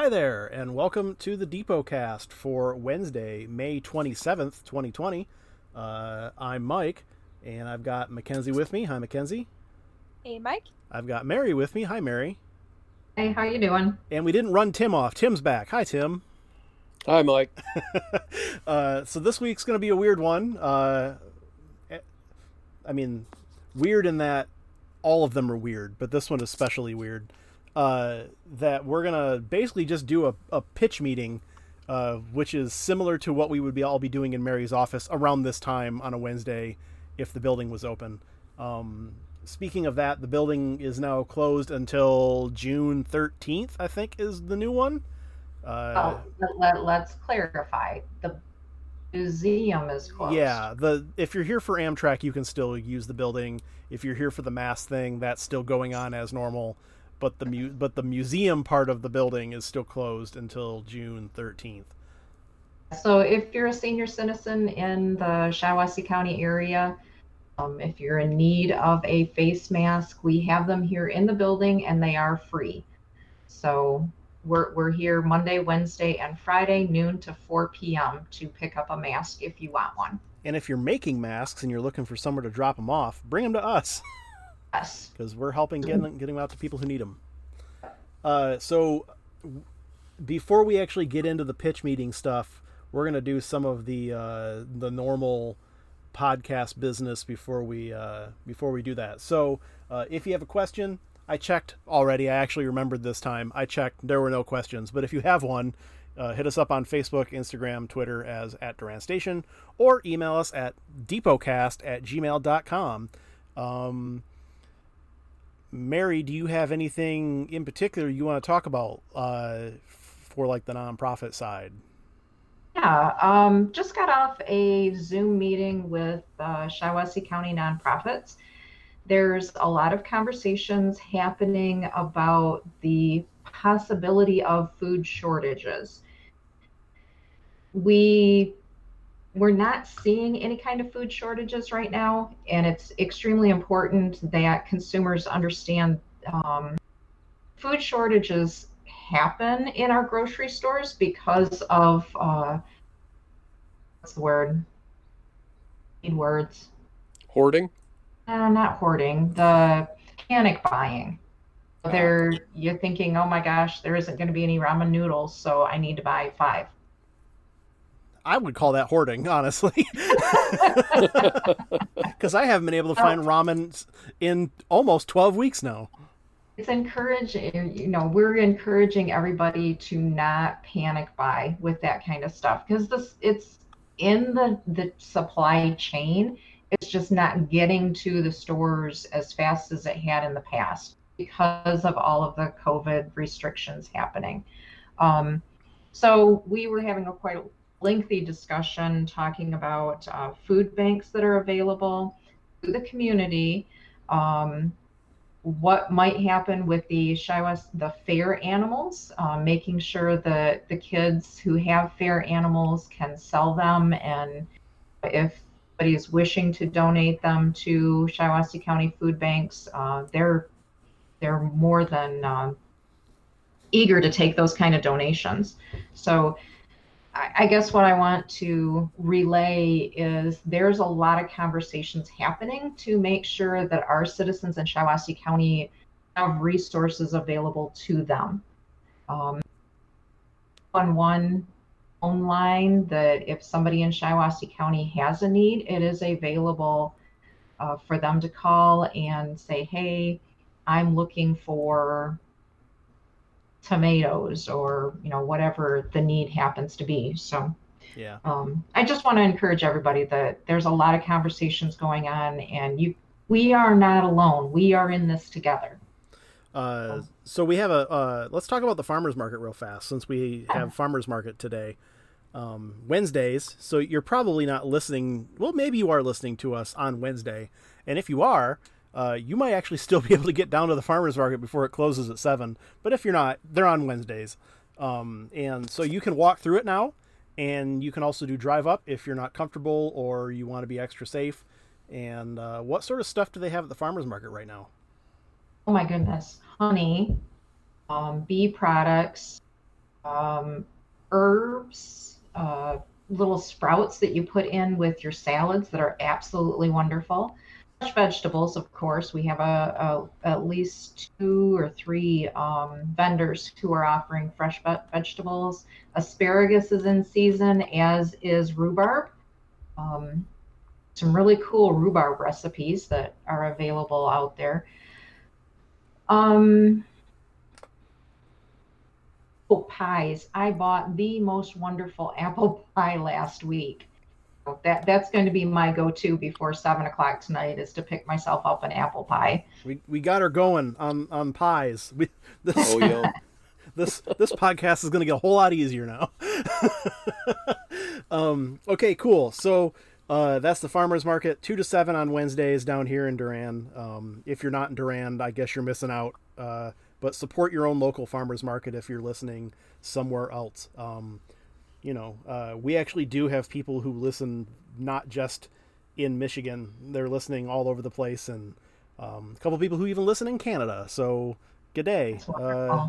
Hi there, and welcome to the Depotcast for Wednesday, May 27th, 2020. Uh, I'm Mike, and I've got Mackenzie with me. Hi, Mackenzie. Hey, Mike. I've got Mary with me. Hi, Mary. Hey, how you doing? And we didn't run Tim off. Tim's back. Hi, Tim. Hi, Mike. uh, so this week's going to be a weird one. Uh, I mean, weird in that all of them are weird, but this one is especially weird. Uh, that we're gonna basically just do a, a pitch meeting, uh, which is similar to what we would be all be doing in Mary's office around this time on a Wednesday, if the building was open. Um, speaking of that, the building is now closed until June thirteenth. I think is the new one. Uh, oh, let, let's clarify. The museum is closed. Yeah, the if you're here for Amtrak, you can still use the building. If you're here for the mass thing, that's still going on as normal but the mu- but the museum part of the building is still closed until June 13th. So if you're a senior citizen in the Shiawassee County area, um, if you're in need of a face mask, we have them here in the building and they are free. So we're, we're here Monday, Wednesday, and Friday, noon to 4 p.m. to pick up a mask if you want one. And if you're making masks and you're looking for somewhere to drop them off, bring them to us. Yes. Because we're helping get, get them out to people who need them. Uh, so before we actually get into the pitch meeting stuff, we're going to do some of the uh, the normal podcast business before we uh, before we do that. So uh, if you have a question, I checked already. I actually remembered this time. I checked. There were no questions. But if you have one, uh, hit us up on Facebook, Instagram, Twitter as at Durand Station, or email us at depotcast at gmail.com. Um, Mary, do you have anything in particular you want to talk about uh, for like the nonprofit side? Yeah, um, just got off a Zoom meeting with uh, Shiawassee County nonprofits. There's a lot of conversations happening about the possibility of food shortages. We we're not seeing any kind of food shortages right now, and it's extremely important that consumers understand um, food shortages happen in our grocery stores because of uh, what's the word? Need words. Hoarding. Uh, not hoarding. The panic buying. They're you're thinking, oh my gosh, there isn't going to be any ramen noodles, so I need to buy five. I would call that hoarding, honestly, because I haven't been able to find ramen in almost twelve weeks now. It's encouraging, you know, we're encouraging everybody to not panic buy with that kind of stuff because this it's in the the supply chain. It's just not getting to the stores as fast as it had in the past because of all of the COVID restrictions happening. Um, so we were having a quite lengthy discussion talking about uh, food banks that are available to the community, um, what might happen with the Shiwas, the fair animals, um, making sure that the kids who have fair animals can sell them, and if somebody is wishing to donate them to Shiawassee County food banks, uh, they're they're more than uh, eager to take those kind of donations. So I guess what I want to relay is there's a lot of conversations happening to make sure that our citizens in Shiawassee County have resources available to them. Um, on one phone line that if somebody in Shiawassee County has a need, it is available uh, for them to call and say, hey, I'm looking for tomatoes or you know whatever the need happens to be so. Yeah. Um, i just want to encourage everybody that there's a lot of conversations going on and you we are not alone. We are in this together. Uh, so we have a uh, let's talk about the farmers market real fast since we have farmers market today. Um, wednesdays so you're probably not listening well maybe you are listening to us on wednesday and if you are uh, you might actually still be able to get down to the farmers market before it closes at seven. But if you're not, they're on Wednesdays, um, and so you can walk through it now, and you can also do drive up if you're not comfortable or you want to be extra safe. And uh, what sort of stuff do they have at the farmers market right now? Oh my goodness, honey, um, bee products, um, herbs, uh, little sprouts that you put in with your salads that are absolutely wonderful. Fresh vegetables, of course. We have a, a at least two or three um, vendors who are offering fresh ve- vegetables. Asparagus is in season, as is rhubarb. Um, some really cool rhubarb recipes that are available out there. Um, apple pies. I bought the most wonderful apple pie last week. That that's going to be my go-to before seven o'clock tonight is to pick myself up an apple pie. We we got her going on on pies. We this Oh yeah. this this podcast is going to get a whole lot easier now. um, okay, cool. So uh, that's the farmers market, two to seven on Wednesdays down here in Durand. Um, if you're not in Durand, I guess you're missing out. Uh, but support your own local farmers market if you're listening somewhere else. Um, you know, uh, we actually do have people who listen not just in Michigan; they're listening all over the place, and um, a couple of people who even listen in Canada. So, good day. Uh,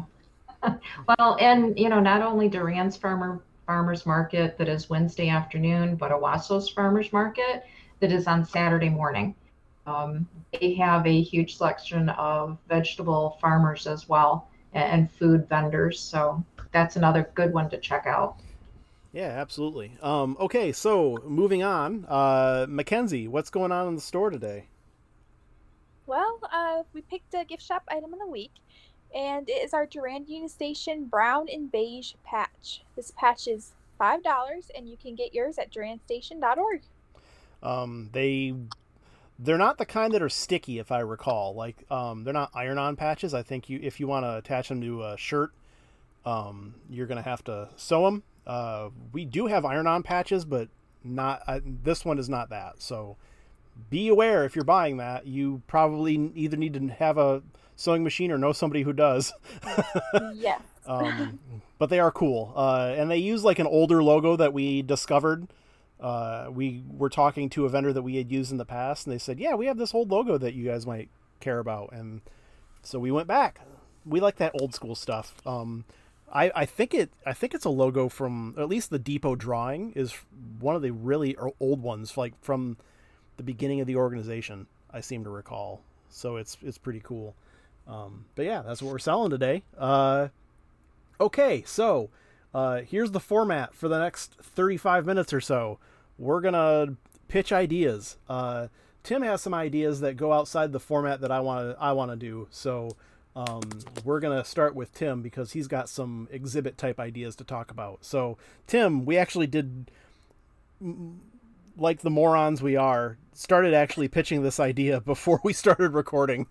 well, and you know, not only Durand's farmer farmers market that is Wednesday afternoon, but Owosso's farmers market that is on Saturday morning. Um, they have a huge selection of vegetable farmers as well and, and food vendors. So that's another good one to check out. Yeah, absolutely. Um, okay, so moving on, uh, Mackenzie, what's going on in the store today? Well, uh, we picked a gift shop item of the week, and it is our Durand Union Station Brown and Beige patch. This patch is five dollars, and you can get yours at durandstation.org. Um, they they're not the kind that are sticky, if I recall. Like, um, they're not iron-on patches. I think you if you want to attach them to a shirt, um, you're gonna have to sew them. Uh, we do have iron-on patches, but not uh, this one is not that. So be aware if you're buying that, you probably either need to have a sewing machine or know somebody who does. yeah. um, but they are cool, uh, and they use like an older logo that we discovered. Uh, we were talking to a vendor that we had used in the past, and they said, "Yeah, we have this old logo that you guys might care about." And so we went back. We like that old school stuff. Um, I, I think it I think it's a logo from at least the depot drawing is one of the really old ones, like from the beginning of the organization. I seem to recall. So it's it's pretty cool. Um, but yeah, that's what we're selling today. Uh, okay, so uh, here's the format for the next 35 minutes or so. We're gonna pitch ideas. Uh, Tim has some ideas that go outside the format that I want I want to do. So um, we're gonna start with Tim because he's got some exhibit type ideas to talk about. So Tim, we actually did like the morons we are, started actually pitching this idea before we started recording,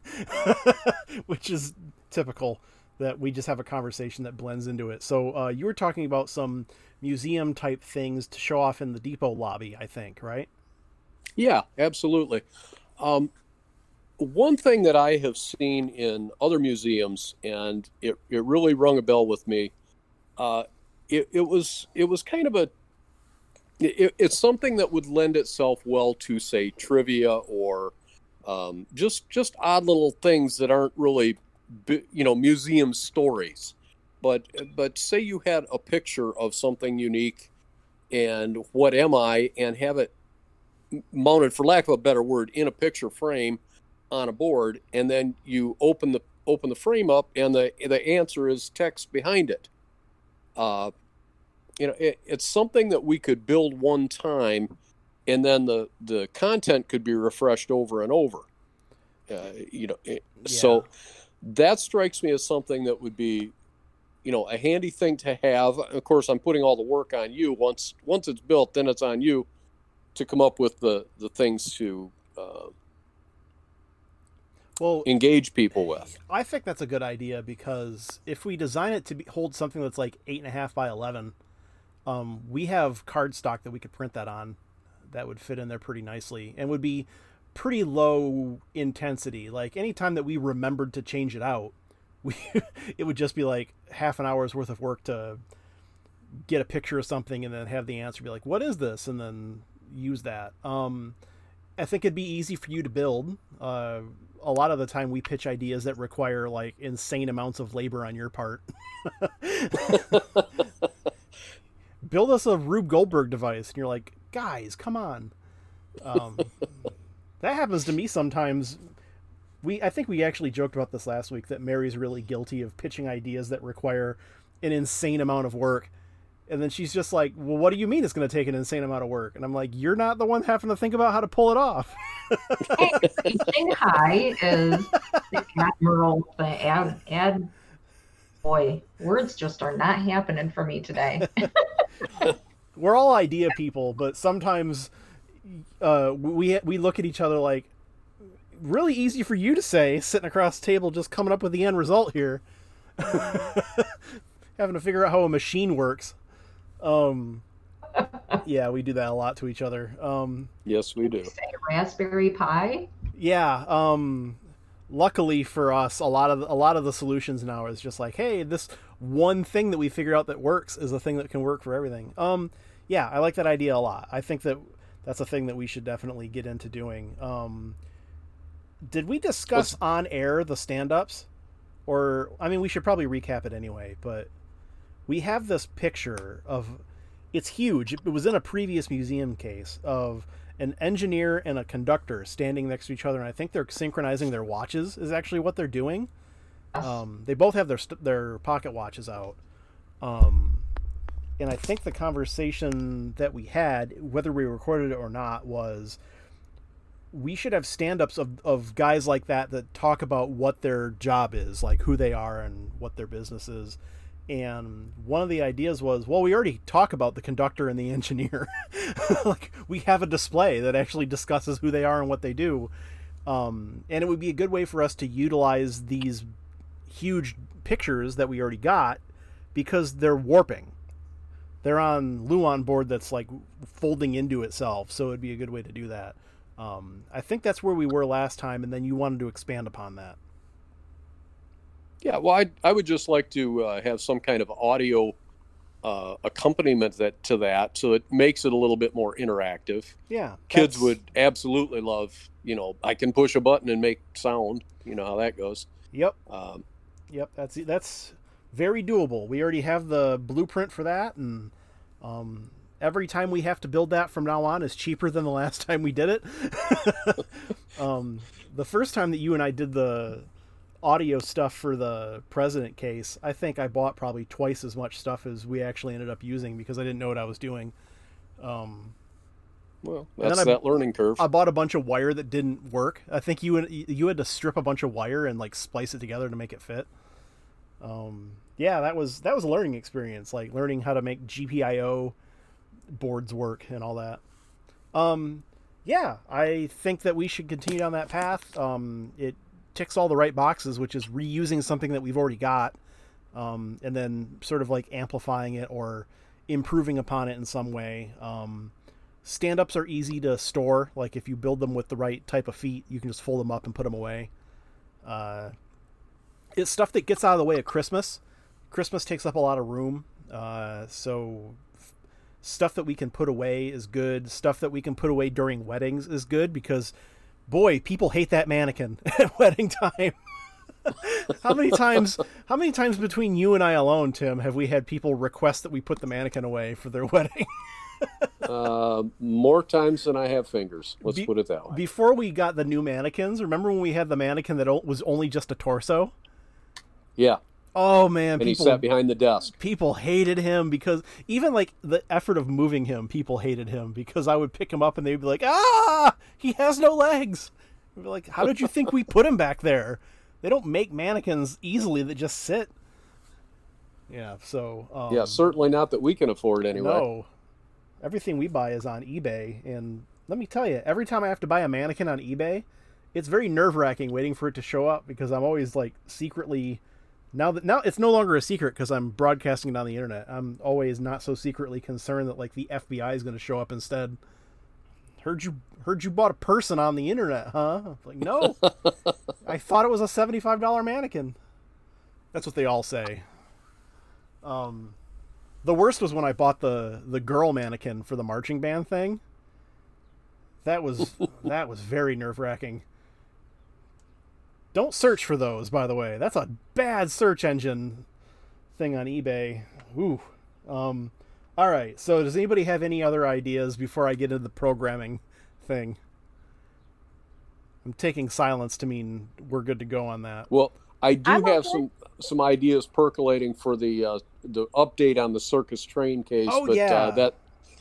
which is typical that we just have a conversation that blends into it. So uh, you were talking about some museum type things to show off in the depot lobby, I think, right? Yeah, absolutely. Um, one thing that I have seen in other museums, and it, it really rung a bell with me. Uh, it, it was it was kind of a it, it's something that would lend itself well to say trivia or um, just just odd little things that aren't really you know museum stories but but say you had a picture of something unique and what am i and have it mounted for lack of a better word in a picture frame on a board and then you open the open the frame up and the the answer is text behind it. Uh, you know it, it's something that we could build one time and then the the content could be refreshed over and over. Uh, you know it, yeah. so that strikes me as something that would be you know a handy thing to have. Of course i'm putting all the work on you. Once once it's built then it's on you to come up with the the things to uh, well engage people with i think that's a good idea because if we design it to be, hold something that's like eight and a half by 11 um, we have cardstock that we could print that on that would fit in there pretty nicely and would be pretty low intensity. Like anytime that we remembered to change it out, we it would just be like half an hour's worth of work to get a picture of something and then have the answer be like, "What is this?" and then use that. Um, I think it'd be easy for you to build. Uh, a lot of the time we pitch ideas that require like insane amounts of labor on your part. Build us a Rube Goldberg device, and you're like, guys, come on. Um, that happens to me sometimes. We I think we actually joked about this last week that Mary's really guilty of pitching ideas that require an insane amount of work. And then she's just like, "Well, what do you mean it's going to take an insane amount of work?" And I'm like, "You're not the one having to think about how to pull it off." Shanghai is the admiral thing. Ad, ad, boy, words just are not happening for me today. We're all idea people, but sometimes uh, we we look at each other like, really easy for you to say, sitting across the table, just coming up with the end result here, having to figure out how a machine works. Um, yeah, we do that a lot to each other. Um, yes, we do. Say Raspberry Pi. Yeah. Um, luckily for us, a lot of a lot of the solutions now is just like, hey, this one thing that we figure out that works is a thing that can work for everything. Um, yeah, I like that idea a lot. I think that that's a thing that we should definitely get into doing. Um, did we discuss What's... on air the stand-ups? Or I mean, we should probably recap it anyway. But we have this picture of it's huge. It was in a previous museum case of an engineer and a conductor standing next to each other, and I think they're synchronizing their watches. Is actually what they're doing. Um, they both have their their pocket watches out. Um, and I think the conversation that we had, whether we recorded it or not, was we should have stand-ups of, of guys like that that talk about what their job is, like who they are and what their business is and one of the ideas was well we already talk about the conductor and the engineer. Like we have a display that actually discusses who they are and what they do. Um, and it would be a good way for us to utilize these huge pictures that we already got because they're warping. They're on luan board that's like folding into itself so it'd be a good way to do that. Um, i think that's where we were last time and then you wanted to expand upon that yeah, well, I I would just like to uh, have some kind of audio uh, accompaniment that to that, so it makes it a little bit more interactive. Yeah, kids would absolutely love. You know, I can push a button and make sound. You know how that goes. Yep. Um, yep. That's that's very doable. We already have the blueprint for that, and um, every time we have to build that from now on is cheaper than the last time we did it. um, the first time that you and I did the audio stuff for the president case, I think I bought probably twice as much stuff as we actually ended up using because I didn't know what I was doing. Um, well, that's that I, learning curve. I bought a bunch of wire that didn't work. I think you you had to strip a bunch of wire and like splice it together to make it fit. Um, yeah, that was that was a learning experience, like learning how to make GPIO boards work and all that. Um, yeah, I think that we should continue down that path. Um, it ticks all the right boxes, which is reusing something that we've already got, um, and then sort of like amplifying it or improving upon it in some way. Um, stand ups are easy to store. Like if you build them with the right type of feet, you can just fold them up and put them away. Uh, it's stuff that gets out of the way at Christmas. Christmas takes up a lot of room, uh, so stuff that we can put away is good. Stuff that we can put away during weddings is good because boy, people hate that mannequin at wedding time. how many times how many times between you and I alone, Tim, have we had people request that we put the mannequin away for their wedding? uh, more times than I have fingers. Let's Be- put it that way. Before we got the new mannequins, remember when we had the mannequin that was only just a torso? Yeah. Oh man, and people, he sat behind the desk. People hated him because even like the effort of moving him, people hated him because I would pick him up and they'd be like, "Ah, he has no legs." I'd be like, "How did you think we put him back there?" They don't make mannequins easily that just sit. Yeah, so um, yeah, certainly not that we can afford anyway. No, everything we buy is on eBay, and let me tell you, every time I have to buy a mannequin on eBay, it's very nerve wracking waiting for it to show up because I'm always like secretly now that now it's no longer a secret because I'm broadcasting it on the internet. I'm always not so secretly concerned that like the FBI is going to show up instead. Heard you heard you bought a person on the internet, huh? Like no, I thought it was a seventy five dollar mannequin. That's what they all say. Um, the worst was when I bought the the girl mannequin for the marching band thing. That was that was very nerve wracking Don't search for those, by the way. That's a bad search engine thing on eBay. Ooh. Um, all right. So, does anybody have any other ideas before I get into the programming thing? I'm taking silence to mean we're good to go on that. Well, I do I'm have okay. some some ideas percolating for the uh, the update on the circus train case, Oh, but yeah. uh, that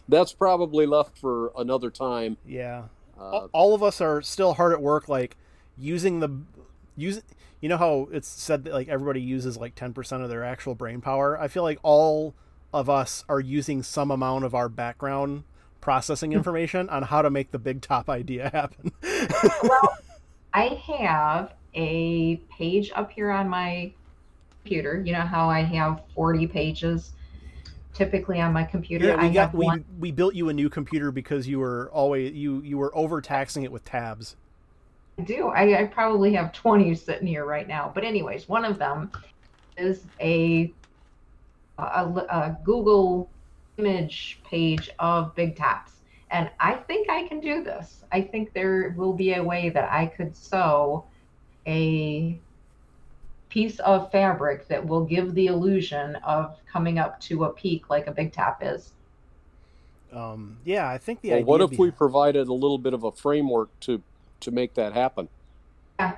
that's probably left for another time. Yeah. Uh, all, all of us are still hard at work, like using the use. You know how it's said that like everybody uses like ten percent of their actual brain power. I feel like all of us are using some amount of our background processing hmm. information on how to make the big top idea happen. well, I have a page up here on my computer. You know how I have 40 pages typically on my computer? yeah, we I got we one. we built you a new computer because you were always you you were overtaxing it with tabs. I do. I, I probably have 20 sitting here right now. But, anyways, one of them is a, a, a Google image page of big tops. And I think I can do this. I think there will be a way that I could sew a piece of fabric that will give the illusion of coming up to a peak like a big top is. Um, yeah, I think the well, idea. what if be- we provided a little bit of a framework to to make that happen? Yeah.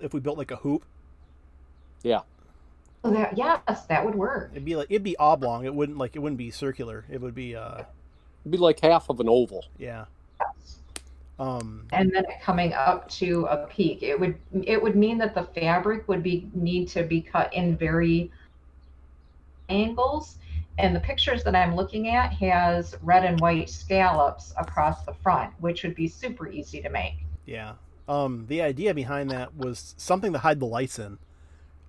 if we built like a hoop? So that, yes, that would work. It'd be like it'd be oblong. It wouldn't like it wouldn't be circular. It would be uh It'd be like half of an oval. yeah. Um and then coming up to a peak it would it would mean that the fabric would be need to be cut in very angles and the pictures that i'm looking at has red and white scallops across the front which would be super easy to make yeah. Um the idea behind that was something to hide the lights in.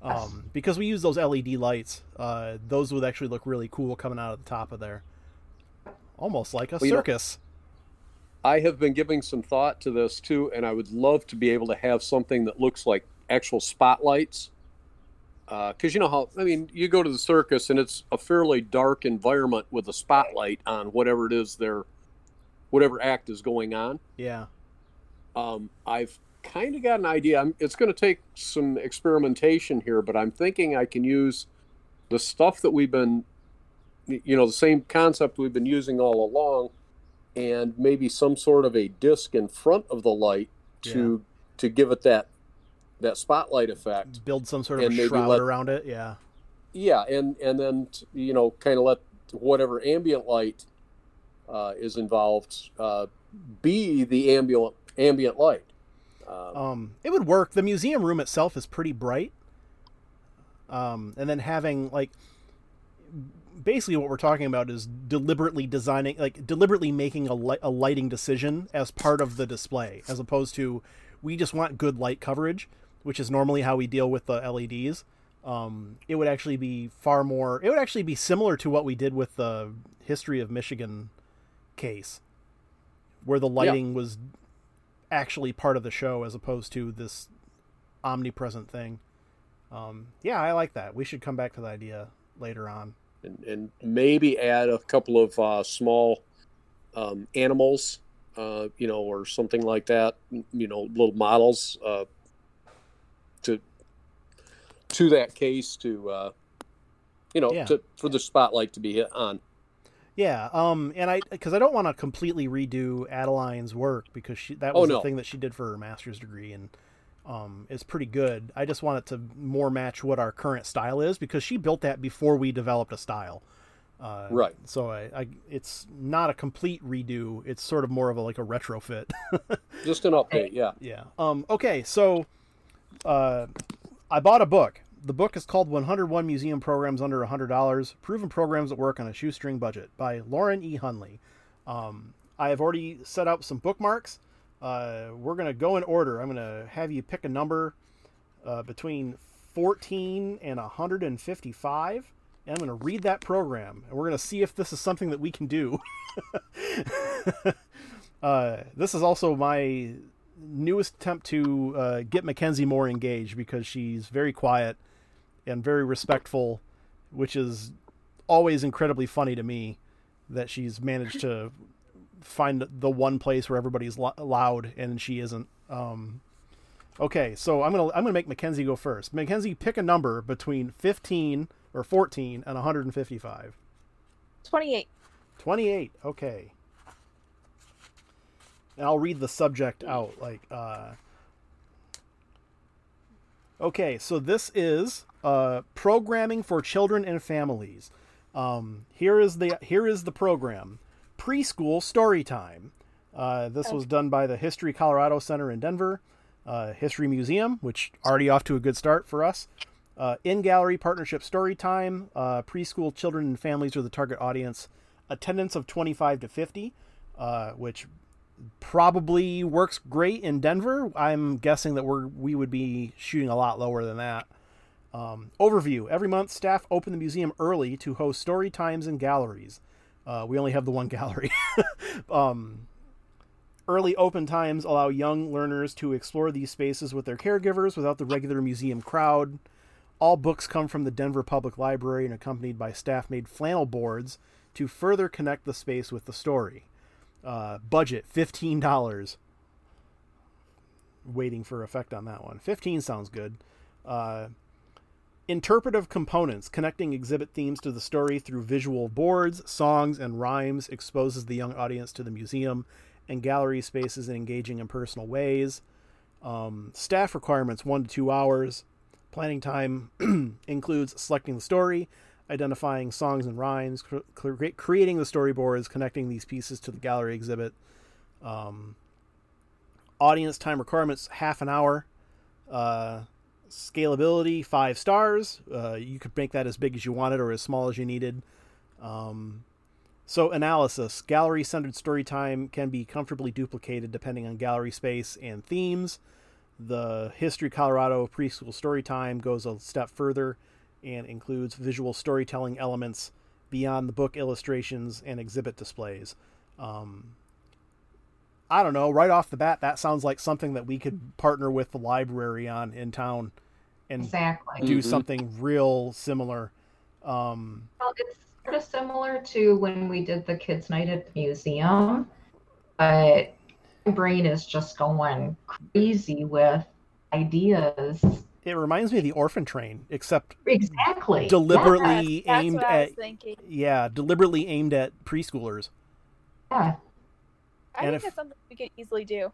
Um because we use those LED lights, uh those would actually look really cool coming out of the top of there. Almost like a Well, you know- circus. I have been giving some thought to this too, and I would love to be able to have something that looks like actual spotlights. Because you know how, I mean, you go to the circus and it's a fairly dark environment with a spotlight on whatever it is their, whatever act is going on. yeah. Um, I've kind of got an idea. I'm, it's going to take some experimentation here, but I'm thinking I can use the stuff that we've been, you know, the same concept we've been using all along, and maybe some sort of a disc in front of the light to to give it that that spotlight effect. Build some sort of a shroud let- around it. Yeah. Yeah, and and then you know, kind of let whatever ambient light uh, is involved uh, be the ambient ambient light. Um, Um, it would work. The museum room itself is pretty bright. Um, and then having like basically what we're talking about is deliberately designing, like deliberately making a, li- a lighting decision as part of the display, as opposed to we just want good light coverage, which is normally how we deal with the LEDs. Um, it would actually be far more. It would actually be similar to what we did with the history of Michigan case, where the lighting was actually part of the show as opposed to this omnipresent thing. Um, yeah, I like that. We should come back to the idea later on. and, and maybe add a couple of uh, small um, animals, uh, you know, or something like that. You know, little models uh, to to that case to uh, you know Yeah. to, for the spotlight to be hit on. Yeah, um, and I because I don't want to completely redo Adeline's work because she that Oh, was the thing that she did for her master's degree and um, it's pretty good. I just want it to more match what our current style is because she built that before we developed a style. Uh, Right. So I, I, it's not a complete redo. It's sort of more of a like a retrofit. Just an update, yeah. Yeah. Um, okay, so uh, I bought a book. The book is called 101 Museum Programs Under $100 Proven Programs that Work on a Shoestring Budget by Lauren E. Hunley. Um, I have already set up some bookmarks. Uh, we're going to go in order. I'm going to have you pick a number uh, between 14 and 155. And I'm going to read that program, and we're going to see if this is something that we can do. uh, this is also my newest attempt to uh, get Mackenzie more engaged because she's very quiet and very respectful, which is always incredibly funny to me that she's managed to find the one place where everybody's lo- loud and she isn't. Um, Okay, so I'm gonna I'm gonna make Mackenzie go first. Mackenzie, pick a number between 15 or 14 and 155. 28. 28. Okay. And I'll read the subject out. Like, uh, okay, so this is uh, programming for children and families. Um, here is the here is the program: preschool story time. Uh, this was done by the History Colorado Center in Denver, uh, History Museum, which already off to a good start for us. Uh, in gallery partnership story time. Uh, preschool children and families are the target audience. Attendance of 25 to 50, uh, which probably works great in Denver. I'm guessing that we're we would be shooting a lot lower than that. Um, overview: Every month, staff open the museum early to host story times and galleries. Uh, we only have the one gallery. um, early open times allow young learners to explore these spaces with their caregivers without the regular museum crowd. All books come from the Denver Public Library and accompanied by staff made flannel boards to further connect the space with the story. Uh, budget fifteen dollars. Waiting for effect on that one. Fifteen sounds good. Uh, interpretive components connecting exhibit themes to the story through visual boards, songs, and rhymes exposes the young audience to the museum and gallery spaces in engaging and personal ways. Um, staff requirements one to two hours. Planning time includes selecting the story, identifying songs and rhymes, cre- creating the storyboards, connecting these pieces to the gallery exhibit. Um, audience time requirements half an hour. Uh, scalability five stars. Uh, you could make that as big as you wanted or as small as you needed. Um, so analysis gallery centered story time can be comfortably duplicated depending on gallery space and themes. The History Colorado preschool story time goes a step further and includes visual storytelling elements beyond the book illustrations and exhibit displays. Um, I don't know, right off the bat, that sounds like something that we could partner with the library on in town and Exactly. do Mhm. something real similar. Um, Well, it's sort of similar to when we did the kids' night at the museum, but my brain is just going crazy with ideas. It reminds me of the Orphan Train, except Exactly. deliberately Yes, that's aimed what I was at thinking. yeah, deliberately aimed at preschoolers. Yeah. I And think if- that's something we could easily do.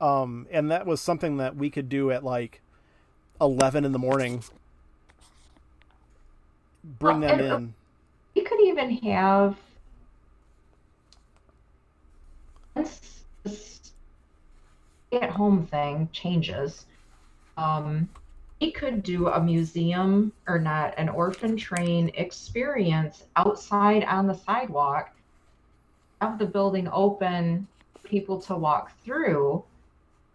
Um, and that was something that we could do at like eleven in the morning. Bring Well, them in. We could even have once this stay-at-home thing changes. Um, we could do a museum or not an orphan train experience outside on the sidewalk. Have the building open, people to walk through.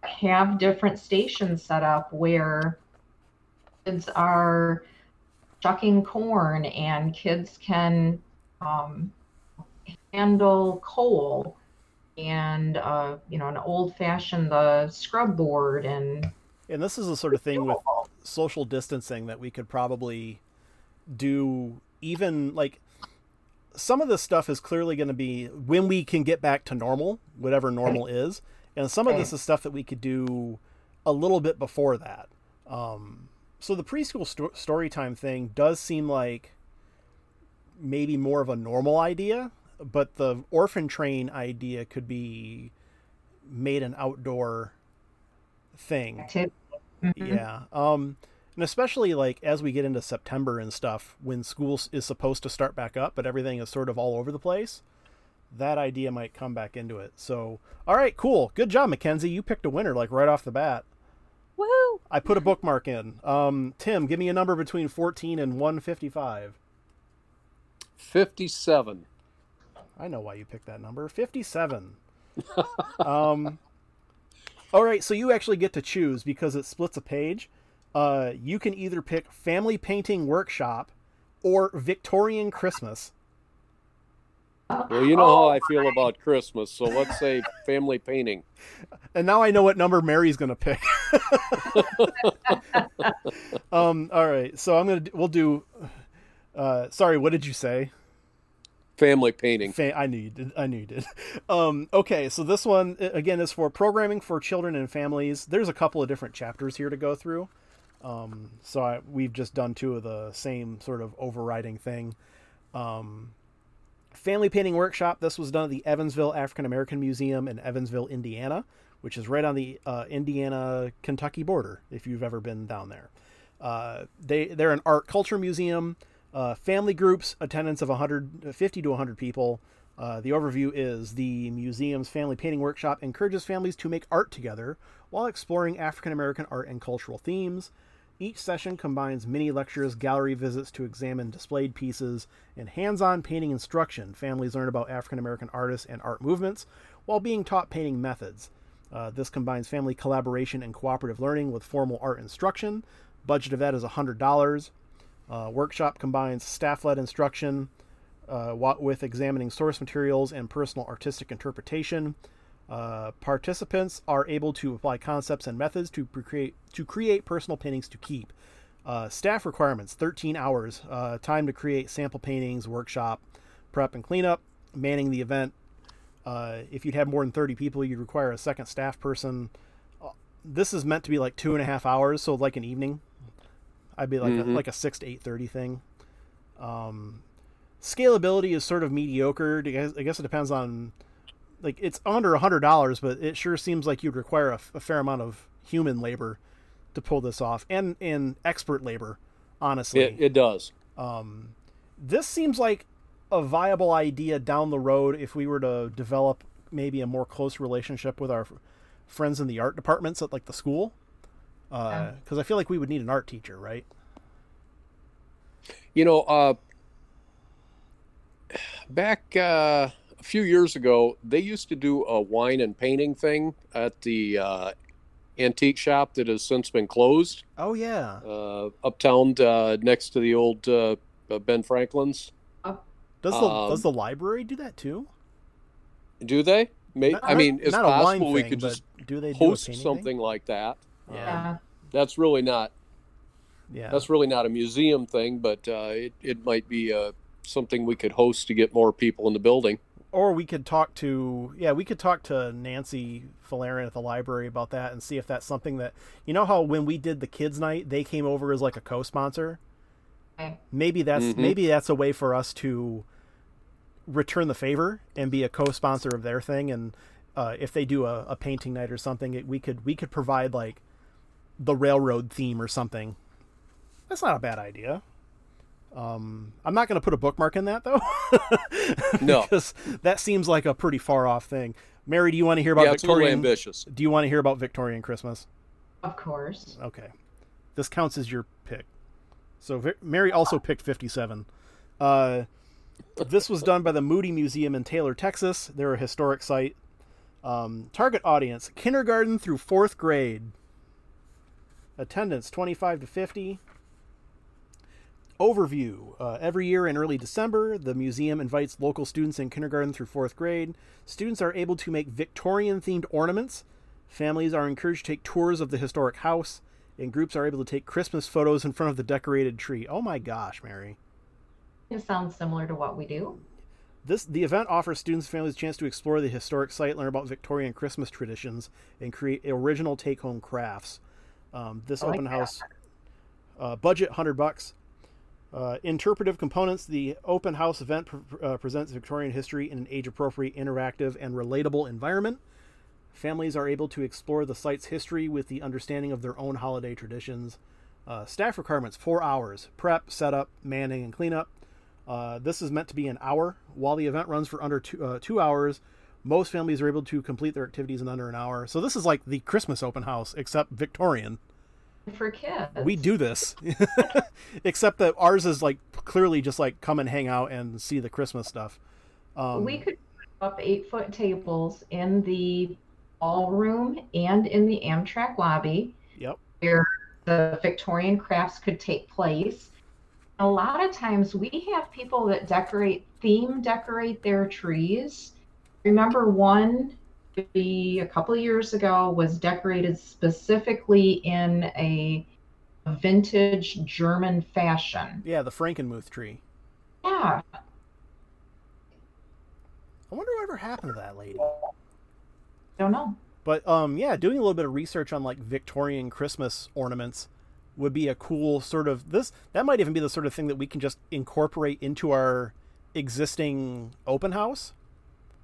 Have different stations set up where kids are shucking corn and kids can um, handle coal and uh, you know an old fashioned uh, scrub board and And this is the sort of thing with social distancing that we could probably do even like some of this stuff is clearly going to be when we can get back to normal whatever normal is. And some of this is stuff that we could do a little bit before that. Um, so the preschool sto- story time thing does seem like maybe more of a normal idea but the orphan train idea could be made an outdoor thing. Activity. Mhm. yeah. Um, and especially like as we get into September and stuff, when school is supposed to start back up, but everything is sort of all over the place, that idea might come back into it. So, all right, cool. Good job, Mackenzie. You picked a winner like right off the bat. Woohoo! I put a bookmark in. Um, Tim, give me a number between 14 and 155. 57. I know why you picked that number. 57. um, all right, so you actually get to choose because it splits a page. Uh, you can either pick Family Painting Workshop or Victorian Christmas. Well, you know how Oh, I feel about Christmas, so let's say family painting. And now I know what number Mary's going to pick. um, all right, so I'm going to we'll do uh, sorry, what did you say? Family painting. Fa- I knew you did. I knew you did. Um, okay, so this one again is for programming for children and families. There's a couple of different chapters here to go through. Um, so I, we've just done two of the same sort of overriding thing. Um, family painting workshop. This was done at the Evansville African American Museum in Evansville, Indiana, which is right on the uh, Indiana Kentucky border. If you've ever been down there, uh, they they're an art culture museum. Uh, family groups, attendance of 150 to 100 people. Uh, the overview is the museum's family painting workshop encourages families to make art together while exploring African American art and cultural themes. Each session combines mini lectures, gallery visits to examine displayed pieces, and hands on painting instruction. Families learn about African American artists and art movements while being taught painting methods. Uh, this combines family collaboration and cooperative learning with formal art instruction. Budget of that is $100. Uh, workshop combines staff led instruction uh, with examining source materials and personal artistic interpretation. Uh, participants are able to apply concepts and methods to create to create personal paintings to keep. Uh, staff requirements: 13 hours. Uh, time to create sample paintings, workshop, prep and cleanup, manning the event. Uh, if you'd have more than 30 people, you'd require a second staff person. this is meant to be like two and a half hours, so like an evening I'd be like mm-hmm. a, like a six to eight thirty thing. Um, scalability is sort of mediocre. I guess, I guess it depends on like it's under a hundred dollars, but it sure seems like you'd require a, a, fair amount of human labor to pull this off, and and expert labor. Honestly, it, it does. Um, this seems like a viable idea down the road if we were to develop maybe a more close relationship with our friends in the art departments at like the school because uh, I feel like we would need an art teacher, right? You know, uh, back uh, a few years ago, they used to do a wine and painting thing at the uh, antique shop that has since been closed. Oh yeah, uh, uptown uh, next to the old Ben Franklin's. Does the um, does the library do that too? Do they? May, not, I mean, it's possible we could just do they do host something thing? like that. Yeah. that's really not. Yeah. That's really not a museum thing, but uh, it it might be uh, something we could host to get more people in the building. Or we could talk to yeah, we could talk to Nancy Falarin at the library about that and see if that's something that you know how when we did the kids night they came over as like a co-sponsor. Maybe that's mm-hmm. maybe that's a way for us to return the favor and be a co-sponsor of their thing and uh, if they do a, a painting night or something it, we could we could provide like the railroad theme or something. That's not a bad idea. Um, I'm not going to put a bookmark in that though. no, because that seems like a pretty far off thing. Mary, do you want to hear about yeah, Victorian? ambitious. Do you want to hear about Victorian Christmas? Of course. Okay, this counts as your pick. So Mary also picked 57. Uh, this was done by the Moody Museum in Taylor, Texas. They're a historic site. Um, target audience: kindergarten through fourth grade. Attendance 25 to 50. Overview. Uh, every year in early December, the museum invites local students in kindergarten through fourth grade. Students are able to make Victorian themed ornaments. Families are encouraged to take tours of the historic house, and groups are able to take Christmas photos in front of the decorated tree. Oh my gosh, Mary. It sounds similar to what we do. This the event offers students and families a chance to explore the historic site, learn about Victorian Christmas traditions, and create original take-home crafts. Um, this like open that. house uh, budget hundred bucks. Uh, interpretive components. The open house event pr- uh, presents Victorian history in an age-appropriate, interactive, and relatable environment. Families are able to explore the site's history with the understanding of their own holiday traditions. Uh, staff requirements: four hours. Prep, setup, manning, and cleanup. Uh, this is meant to be an hour. While the event runs for under two, uh, two hours, most families are able to complete their activities in under an hour. So this is like the Christmas open house, except Victorian. For kids. We do this. except that ours is like clearly just like come and hang out and see the Christmas stuff. Um, we could put up eight foot tables in the ballroom and in the Amtrak lobby. Yep. Where the Victorian crafts could take place. A lot of times we have people that decorate, theme decorate their trees remember one be a couple of years ago was decorated specifically in a vintage German fashion. Yeah, the Frankenmuth tree. Yeah. I wonder whatever happened to that lady. I don't know. But um, yeah, doing a little bit of research on like Victorian Christmas ornaments would be a cool sort of this. That might even be the sort of thing that we can just incorporate into our existing open house.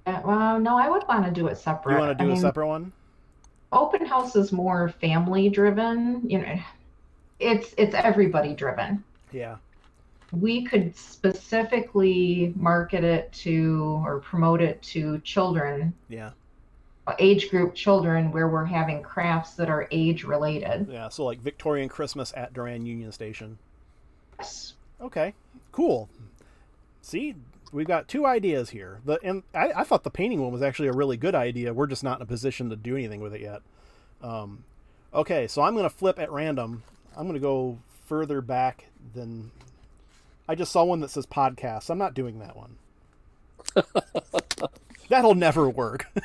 Well, no, I would want to do it separate. You want to do a mean, separate one? Open house is more family driven. You know, it's it's everybody driven. Yeah. We could specifically market it to or promote it to children, Yeah. age group children, where we're having crafts that are age related. Yeah. So like Victorian Christmas at Durand Union Station. Yes. Okay. Cool. See, we've got two ideas here. The and I, I thought the painting one was actually a really good idea. We're just not in a position to do anything with it yet. Um, okay, so I'm going to flip at random. I'm going to go further back than. I just saw one that says podcast. I'm not doing that one. That'll never work.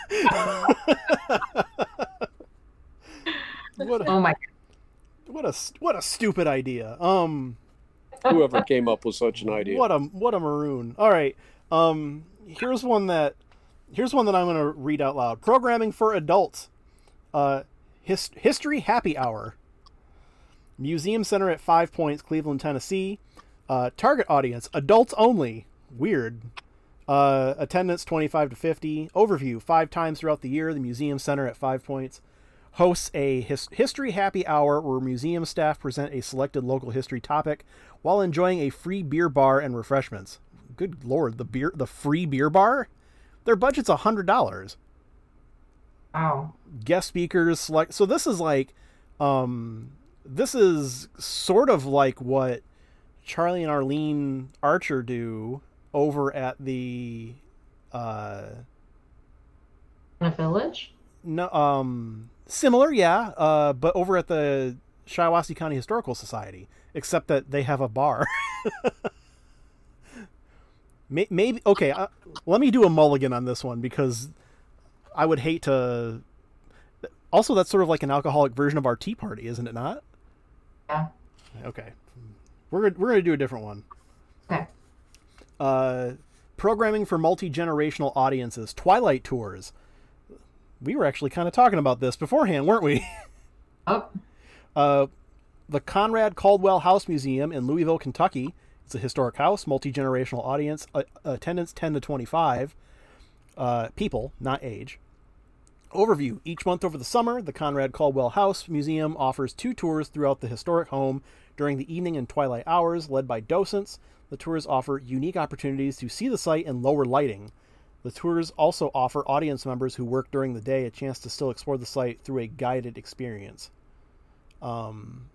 what a, Oh my. what a what a stupid idea. Um Whoever came up with such an idea. What a what a maroon. All right. Um here's one that here's one that I'm going to read out loud. Programming for adults. Uh his, History Happy Hour. Museum Center at 5 Points, Cleveland, Tennessee. Uh target audience adults only. Weird. Uh attendance 25 to 50. Overview 5 times throughout the year the Museum Center at 5 Points hosts a his- history happy hour where museum staff present a selected local history topic while enjoying a free beer bar and refreshments. Good lord, the beer, the free beer bar. Their budget's a hundred dollars. Wow. Guest speakers select. So this is like, um, this is sort of like what Charlie and Arlene Archer do over at the, uh, In a village. no, um, similar, yeah, uh, but over at the Shiawassee County Historical Society, except that they have a bar. Maybe okay. Uh, let me do a mulligan on this one because I would hate to. Also, that's sort of like an alcoholic version of our tea party, isn't it not? Yeah. Okay, we're we're gonna do a different one. Okay. Uh, programming for multi generational audiences. Twilight tours. We were actually kind of talking about this beforehand, weren't we? Oh. Uh, the Conrad Caldwell House Museum in Louisville, Kentucky. It's a historic house, multi generational audience, uh, attendance 10 to 25 uh, people, not age. Overview Each month over the summer, the Conrad Caldwell House Museum offers two tours throughout the historic home during the evening and twilight hours, led by docents. The tours offer unique opportunities to see the site in lower lighting. The tours also offer audience members who work during the day a chance to still explore the site through a guided experience. Um,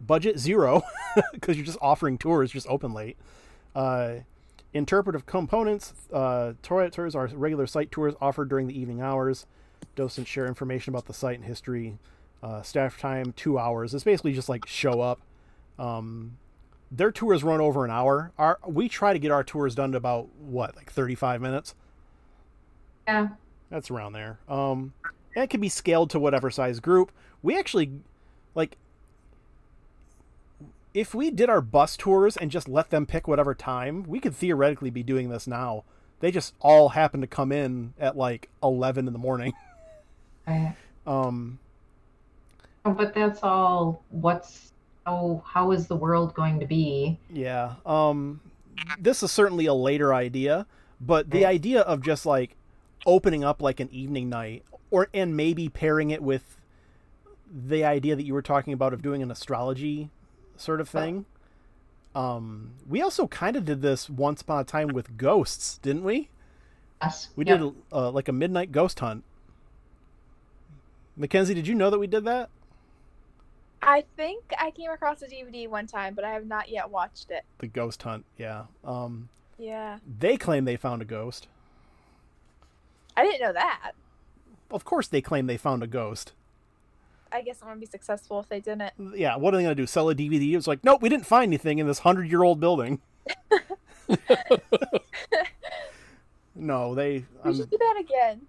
budget zero because you're just offering tours just open late. Uh, interpretive components. Uh, tours are regular site tours offered during the evening hours. Docents share information about the site and history. Uh, staff time two hours. It's basically just like show up. Um, their tours run over an hour. Our we try to get our tours done to about what like thirty five minutes. Yeah. That's around there. Um, and it can be scaled to whatever size group. We actually, like, if we did our bus tours and just let them pick whatever time, we could theoretically be doing this now. They just all happen to come in at like 11 in the morning. Right. Um, But that's all. What's oh, how is the world going to be? yeah. Um, this is certainly a later idea, but the idea of just like opening up like an evening night or and maybe pairing it with the idea that you were talking about of doing an astrology sort of thing. Um, we also kind of did this once upon a time with ghosts, didn't we? Yes. We Yep. did uh, like a midnight ghost hunt. Mackenzie, did you know that we did that? I think I came across a DVD one time, but I have not yet watched it. The ghost hunt, yeah. Um, Yeah. they claim they found a ghost. I didn't know that. Of course, they claim they found a ghost. I guess I'm gonna be successful if they didn't. Yeah, what are they gonna do? Sell a DVD? It's like, nope, we didn't find anything in this hundred-year-old building. no, they. We I'm, should do that again.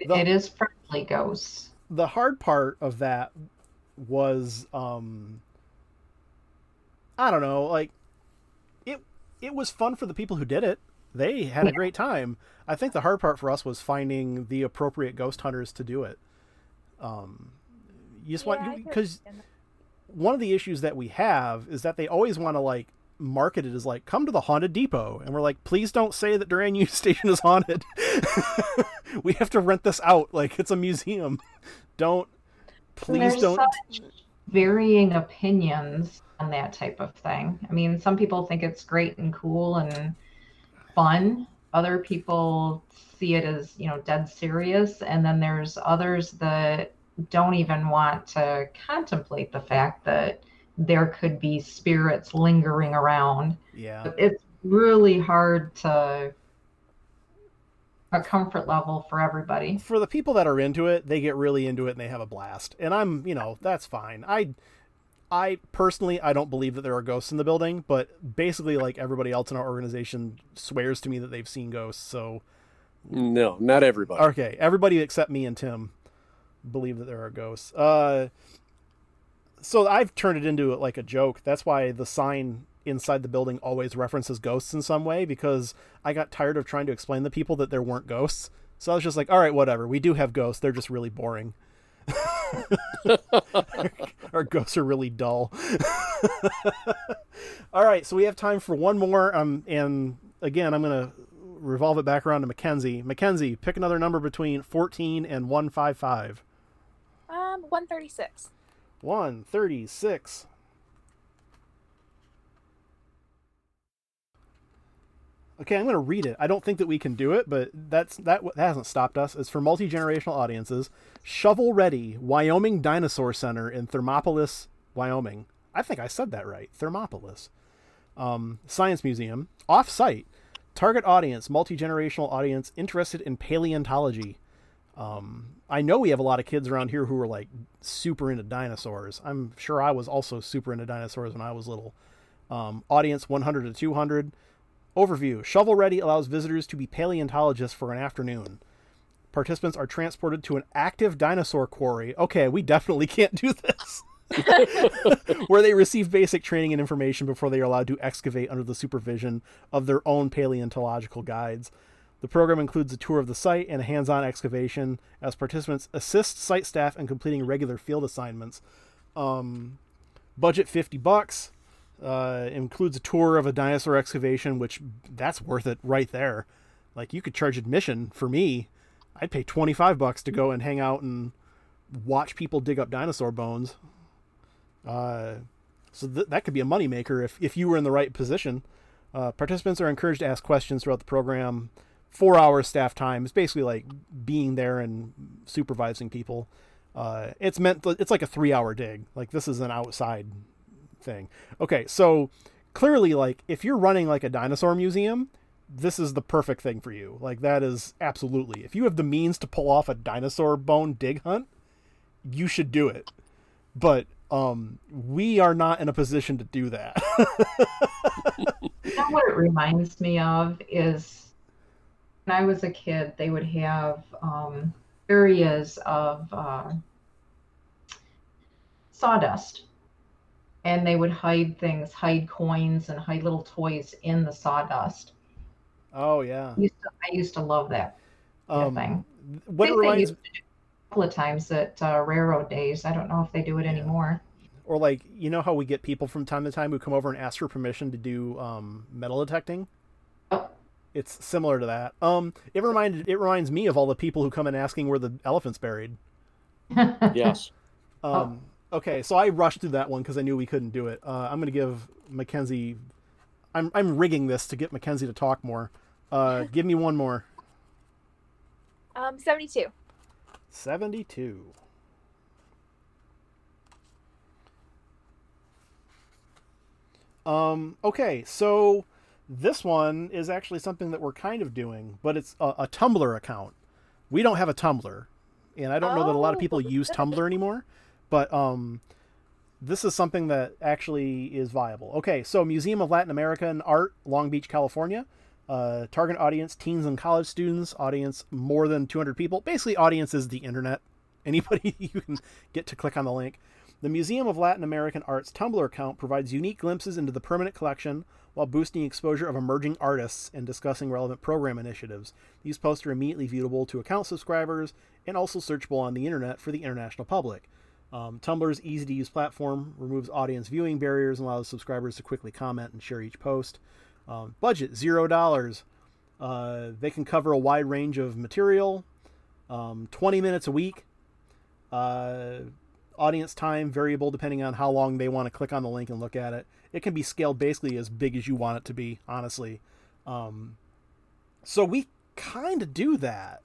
The- It is friendly ghosts. the hard part of that was um I don't know, like it it was fun for the people who did it. They had a great time. I think the hard part for us was finding the appropriate ghost hunters to do it. Um, you just Yeah, want because one of the issues that we have is that they always want to like market it as like come to the haunted depot and we're like please don't say that Durand Union station is haunted we have to rent this out like it's a museum don't please There's don't such varying opinions on that type of thing. I mean, some people think it's great and cool and fun. Other people see it as, you know, dead serious. And then there's others that don't even want to contemplate the fact that there could be spirits lingering around. yeah It's really hard to a comfort level for everybody. for the people that are into it they get really into it and they have a blast and i'm you know that's fine i i personally i don't believe that there are ghosts in the building but basically like everybody else in our organization swears to me that they've seen ghosts so No, not everybody. Okay, everybody except me and Tim believe that there are ghosts. Uh, so I've turned it into like a joke. That's why the sign inside the building always references ghosts in some way because I got tired of trying to explain to people that there weren't ghosts. So I was just like, all right, whatever. We do have ghosts. They're just really boring. our ghosts are really dull. all right, so we have time for one more. Um, and again, I'm gonna revolve it back around to Mackenzie. Mackenzie, pick another number between 14 and 155. Um, 136. 136. Okay, I'm going to read it. I don't think that we can do it, but that's that, that hasn't stopped us. It's for multi-generational audiences. Shovel Ready, Wyoming Dinosaur Center in Thermopolis, Wyoming. I think I said that right. Thermopolis. Um, Science Museum. Off-site. Target audience, multi-generational audience interested in paleontology. Um, I know we have a lot of kids around here who are like super into dinosaurs. I'm sure I was also super into dinosaurs when I was little. Um, audience 100 to 200. Overview Shovel Ready allows visitors to be paleontologists for an afternoon. Participants are transported to an active dinosaur quarry. Okay, we definitely can't do this. where they receive basic training and information before they are allowed to excavate under the supervision of their own paleontological guides. The program includes a tour of the site and a hands on excavation as participants assist site staff in completing regular field assignments. Um, budget 50 bucks. Uh, includes a tour of a dinosaur excavation, which that's worth it right there. Like you could charge admission for me. I'd pay 25 bucks to go and hang out and watch people dig up dinosaur bones. Uh, so th- that could be a moneymaker if, if you were in the right position. Uh, participants are encouraged to ask questions throughout the program. Four hours staff time. is basically like being there and supervising people. Uh, it's meant. It's like a three-hour dig. Like this is an outside thing. Okay, so clearly, like if you're running like a dinosaur museum, this is the perfect thing for you. Like that is absolutely. If you have the means to pull off a dinosaur bone dig hunt, you should do it. But um, we are not in a position to do that. You know what it reminds me of is when I was a kid, they would have um, areas of uh, sawdust, and they would hide things, hide coins, and hide little toys in the sawdust. oh yeah. I used to, I used to love that kind Um, thing. what it think they reminds used to do a couple of times at uh, railroad days. I don't know if they do it Yeah. anymore. or like you know how we get people from time to time who come over and ask for permission to do um, metal detecting Oh. it's similar to that um it reminded it reminds me of all the people who come in asking where the elephant's buried Yes. um okay so i rushed through that one because i knew we couldn't do it. Uh, i'm gonna give mackenzie i'm i'm rigging this to get mackenzie to talk more. Uh give me one more. Um, 72. 72 um okay so this one is actually something that we're kind of doing but it's a, a tumblr account. We don't have a tumblr and i don't know that a lot of people Oh. use tumblr anymore but um this is something that actually is viable. Okay so museum of latin american art long beach california. Uh, target audience teens and college students audience more than 200 people. Basically audience is the internet. Anybody you can get to click on the link. The Museum of Latin American Art's Tumblr account provides unique glimpses into the permanent collection while boosting exposure of emerging artists and discussing relevant program initiatives. These posts are immediately viewable to account subscribers and also searchable on the internet for the international public. Um, Tumblr's easy to use platform removes audience viewing barriers and allows subscribers to quickly comment and share each post. Um, budget zero dollars. Uh, they can cover a wide range of material, um, 20 minutes a week. Uh, audience time variable depending on how long they want to click on the link and look at it. It can be scaled basically as big as you want it to be, honestly. Um, so we kind of do that.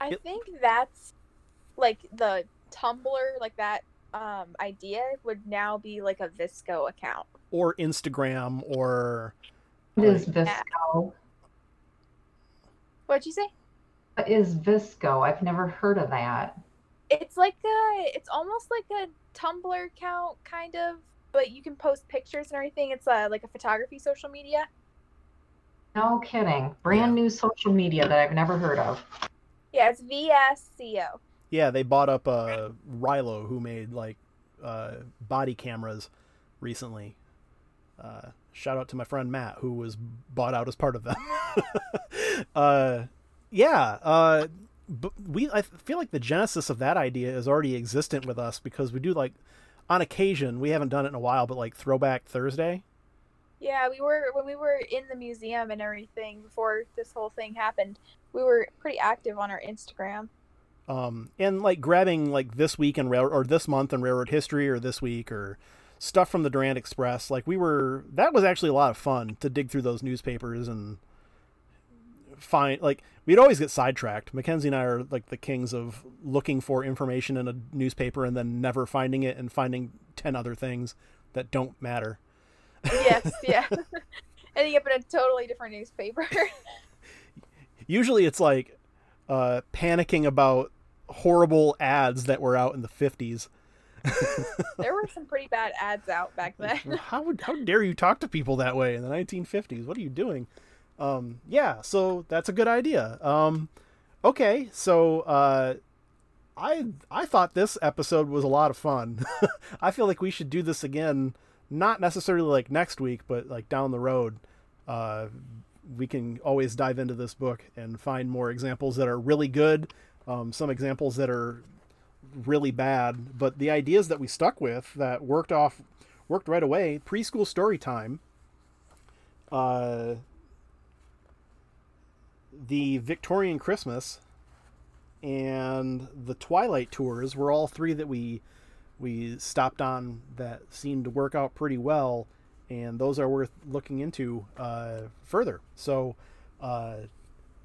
I It- think that's like the Tumblr, like that um, idea would now be like a VSCO account. Or Instagram or What is VSCO? What'd you say? What is VSCO? I've never heard of that. It's like a, it's almost like a Tumblr account, kind of, but you can post pictures and everything. It's uh, like a photography social media. No kidding. Brand new social media that I've never heard of. Yeah, it's VSCO. Yeah, they bought up uh, Rylo, who made like uh, body cameras recently. Uh, shout out to my friend Matt, who was bought out as part of them. uh, yeah, uh, we I feel like the genesis of that idea is already existent with us because we do like on occasion we haven't done it in a while, but like Throwback Thursday. Yeah, we were when we were in the museum and everything before this whole thing happened. We were pretty active on our Instagram. Um, and like grabbing like this week in railroad or this month in railroad history or this week or stuff from the Durand Express. Like we were, that was actually a lot of fun to dig through those newspapers and find like we'd always get sidetracked. Mackenzie and I are like the kings of looking for information in a newspaper and then never finding it and finding ten other things that don't matter. Yes, yeah. Ending up in a totally different newspaper. Usually it's like uh, panicking about horrible ads that were out in the fifties. there were some pretty bad ads out back then. how would, how dare you talk to people that way in the 1950s? What are you doing? Um, yeah, so that's a good idea. Um, okay, so uh, I I thought this episode was a lot of fun. I feel like we should do this again, not necessarily like next week, but like down the road. Uh, we can always dive into this book and find more examples that are really good, um, some examples that are really bad, but the ideas that we stuck with that worked off worked right away. Preschool story time. Uh, the Victorian Christmas and the Twilight tours were all three that we we stopped on that seemed to work out pretty well, and those are worth looking into uh, further. So uh,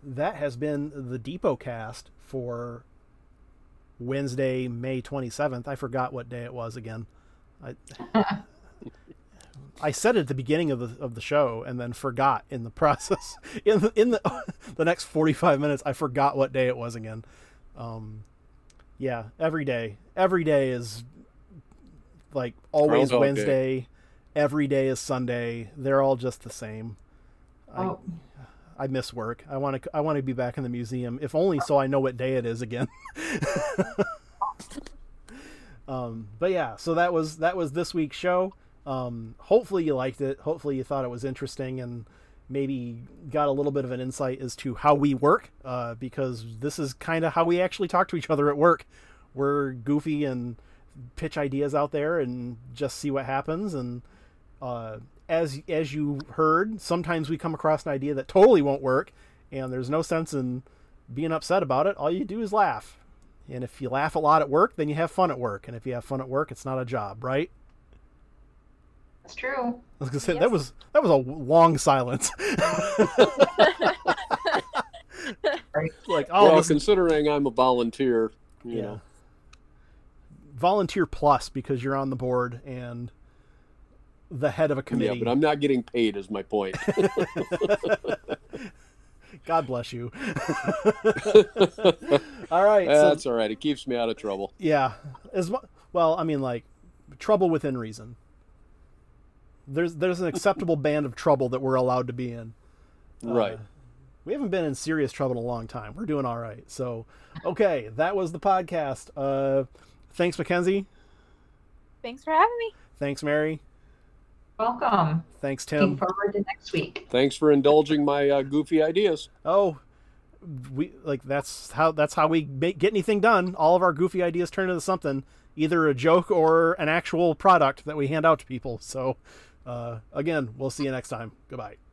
that has been the Depotcast for Wednesday, May 27th. I forgot what day it was again. I I said it at the beginning of the of the show and then forgot in the process. In the, in the the next 45 minutes I forgot what day it was again. Um yeah, every day. Every day is like always Groundhog Day. Wednesday. Every day is Sunday. They're all just the same. I, Oh, I miss work. I want to. I want to be back in the museum, if only so I know what day it is again. um, but yeah, so that was that was this week's show. Um, hopefully you liked it. Hopefully you thought it was interesting and maybe got a little bit of an insight as to how we work. Uh, because this is kind of how we actually talk to each other at work. We're goofy and pitch ideas out there and just see what happens and uh, as as you heard, sometimes we come across an idea that totally won't work, and there's no sense in being upset about it. All you do is laugh, and if you laugh a lot at work, then you have fun at work, and if you have fun at work, it's not a job, right? that's true. I was gonna say Yes. that was that was a long silence. like oh, well, considering I'm a volunteer, you yeah. know, Volunteer plus because you're on the board and the head of a committee. yeah, but I'm not getting paid. Is my point. God bless you. All right, so That's all right. It keeps me out of trouble. Yeah, as well. I mean, like trouble within reason. There's there's an acceptable band of trouble that we're allowed to be in. Uh, Right. We haven't been in serious trouble in a long time. We're doing all right. So, okay, that was the podcast. Uh, thanks, Mackenzie. Thanks for having me. Thanks, Mary. Welcome. Thanks, Tim. Looking Tim. forward to next week. Thanks for indulging my uh, goofy ideas. Oh, we like that's how that's how we make, get anything done. All of our goofy ideas turn into something, either a joke or an actual product that we hand out to people. So, uh, again, we'll see you next time. Goodbye.